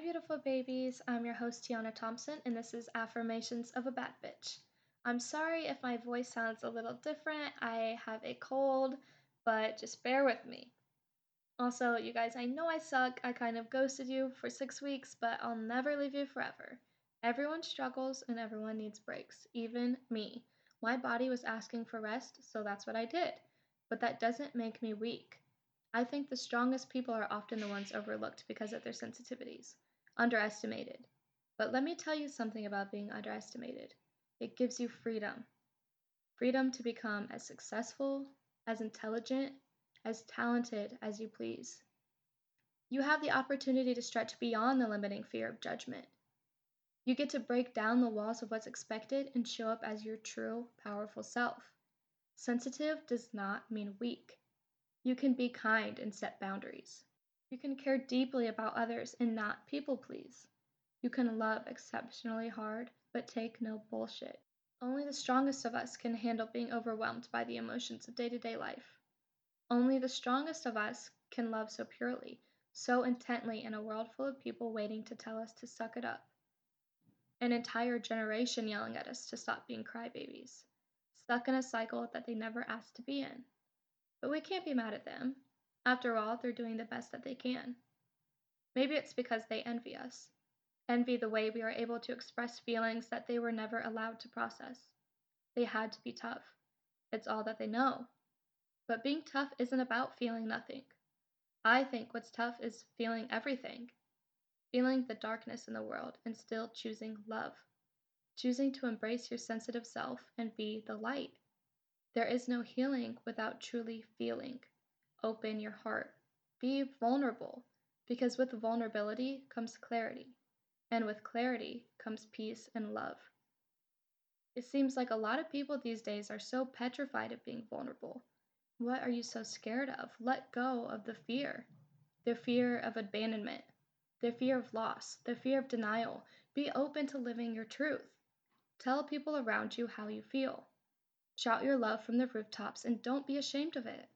beautiful babies. I'm your host, Tiona Thompson, and this is Affirmations of a Bad Bitch. I'm sorry if my voice sounds a little different. I have a cold, but just bear with me. Also, you guys, I know I suck. I kind of ghosted you for six weeks, but I'll never leave you forever. Everyone struggles and everyone needs breaks, even me. My body was asking for rest, so that's what I did. But that doesn't make me weak. I think the strongest people are often the ones overlooked because of their sensitivities, underestimated. But let me tell you something about being underestimated it gives you freedom freedom to become as successful, as intelligent, as talented as you please. You have the opportunity to stretch beyond the limiting fear of judgment. You get to break down the walls of what's expected and show up as your true, powerful self. Sensitive does not mean weak. You can be kind and set boundaries. You can care deeply about others and not people please. You can love exceptionally hard, but take no bullshit. Only the strongest of us can handle being overwhelmed by the emotions of day to day life. Only the strongest of us can love so purely, so intently in a world full of people waiting to tell us to suck it up. An entire generation yelling at us to stop being crybabies, stuck in a cycle that they never asked to be in. But we can't be mad at them. After all, they're doing the best that they can. Maybe it's because they envy us, envy the way we are able to express feelings that they were never allowed to process. They had to be tough. It's all that they know. But being tough isn't about feeling nothing. I think what's tough is feeling everything, feeling the darkness in the world and still choosing love, choosing to embrace your sensitive self and be the light. There is no healing without truly feeling. Open your heart. Be vulnerable, because with vulnerability comes clarity, and with clarity comes peace and love. It seems like a lot of people these days are so petrified of being vulnerable. What are you so scared of? Let go of the fear. The fear of abandonment, the fear of loss, the fear of denial. Be open to living your truth. Tell people around you how you feel. Shout your love from the rooftops and don't be ashamed of it,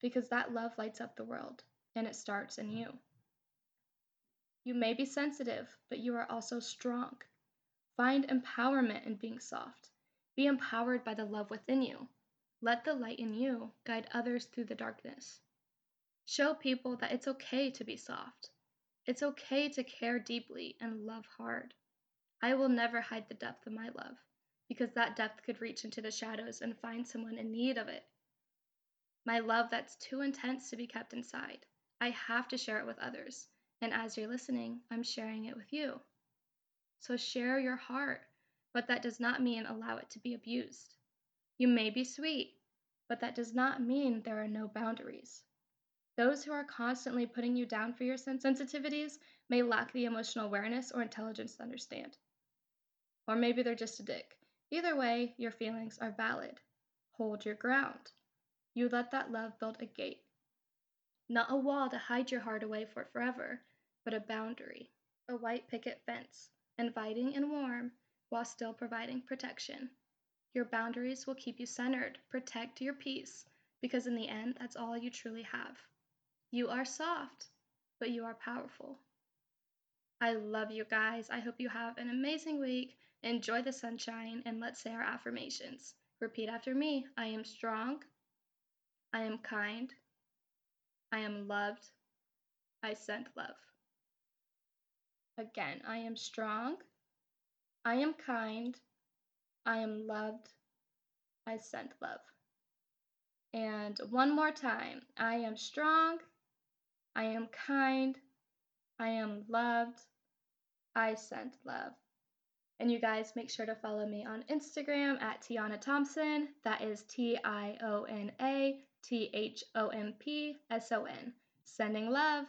because that love lights up the world, and it starts in you. You may be sensitive, but you are also strong. Find empowerment in being soft. Be empowered by the love within you. Let the light in you guide others through the darkness. Show people that it's okay to be soft. It's okay to care deeply and love hard. I will never hide the depth of my love because that depth could reach into the shadows and find someone in need of it. My love that's too intense to be kept inside. I have to share it with others. And as you're listening, I'm sharing it with you. So share your heart, but that does not mean allow it to be abused. You may be sweet, but that does not mean there are no boundaries. Those who are constantly putting you down for your sensitivities may lack the emotional awareness or intelligence to understand. Or maybe they're just a dick Either way, your feelings are valid. Hold your ground. You let that love build a gate. Not a wall to hide your heart away for forever, but a boundary. A white picket fence, inviting and warm, while still providing protection. Your boundaries will keep you centered, protect your peace, because in the end, that's all you truly have. You are soft, but you are powerful. I love you guys. I hope you have an amazing week. Enjoy the sunshine and let's say our affirmations. Repeat after me I am strong. I am kind. I am loved. I send love. Again, I am strong. I am kind. I am loved. I send love. And one more time I am strong. I am kind. I am loved. I sent love. And you guys make sure to follow me on Instagram at Tiona Thompson. That is T I O N A T H O M P S O N. Sending love.